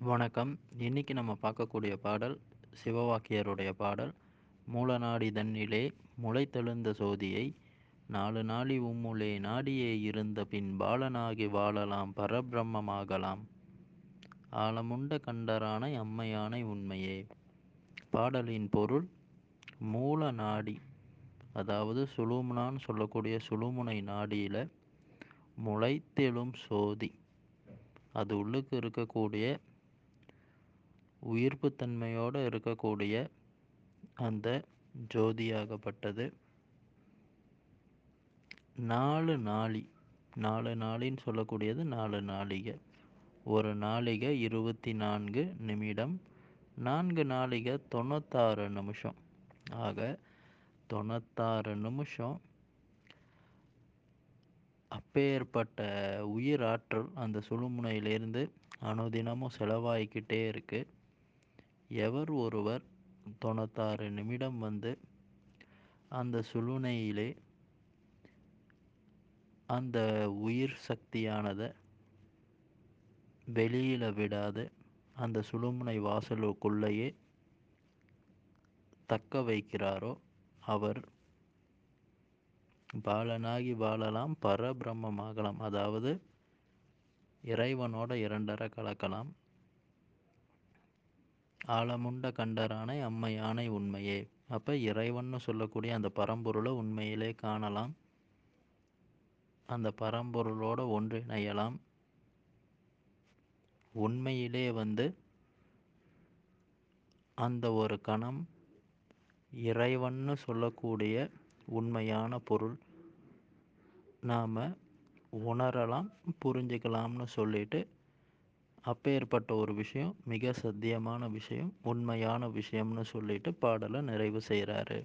வணக்கம். இன்னைக்கு நம்ம பார்க்கக்கூடிய பாடல் சிவவாக்கியருடைய பாடல் மூலநாடி தன்னிலே முளைத்தெழுந்த சோதியை நாலு நாளி உம்முளே நாடியே இருந்த பின் பாலனாகி வாழலாம் பரபிரம்மமாகலாம். ஆழமுண்ட கண்டரானை அம்மையானை உண்மையே. பாடலின் பொருள் மூல நாடி அதாவது சுழுமுனான்னு சொல்லக்கூடிய சுழுமுனை நாடியில் முளைத்தெழும் சோதி. அது உள்ளுக்கு இருக்கக்கூடிய உயிர்ப்புத்தன்மையோடு இருக்கக்கூடிய அந்த ஜோதியாகப்பட்டது. நாலு நாளி நாலு நாளின்னு சொல்லக்கூடியது நாலு நாளிகை. ஒரு நாளிகை இருபத்தி நான்கு நிமிடம் நான்கு நாளிகை தொண்ணூத்தாறு நிமிஷம். ஆக தொண்ணூத்தாறு நிமிஷம் அப்பேற்பட்ட உயிர் ஆற்றல் அந்த சுழுமுனையிலேருந்து அனுதினமும் செலவாகிக்கிட்டே இருக்குது எவர் ஒருவர் தொண்ணூத்தாறு நிமிடம் வந்து அந்த சுழுனையிலே அந்த உயிர் சக்தியானதை வெளியில் விடாது அந்த சுழுமுனை வாசலுக்குள்ளேயே தக்க வைக்கிறாரோ அவர் பாலனாகி வாழலாம் பரபிரம்மமாகலாம் அதாவது இறைவனோட இரண்டரை கலக்கலாம். ஆழமுண்ட கண்டரானை அம்மையானை உண்மையே. அப்போ இறைவன்னு சொல்லக்கூடிய அந்த பரம்பொருளை உண்மையிலே காணலாம். அந்த பரம்பொருளோட ஒன்றிணையலாம். உண்மையிலே வந்து அந்த ஒரு கணம் இறைவன்னு சொல்லக்கூடிய உண்மையான பொருள். நாம் உணரலாம் புரிஞ்சுக்கலாம்னு சொல்லிட்டு அப்பேற்பட்ட ஒரு விஷயம் மிக சத்தியமான விஷயம் உண்மையான விஷயம்னு சொல்லிட்டு பாடலை நிறைவு செய்கிறாரு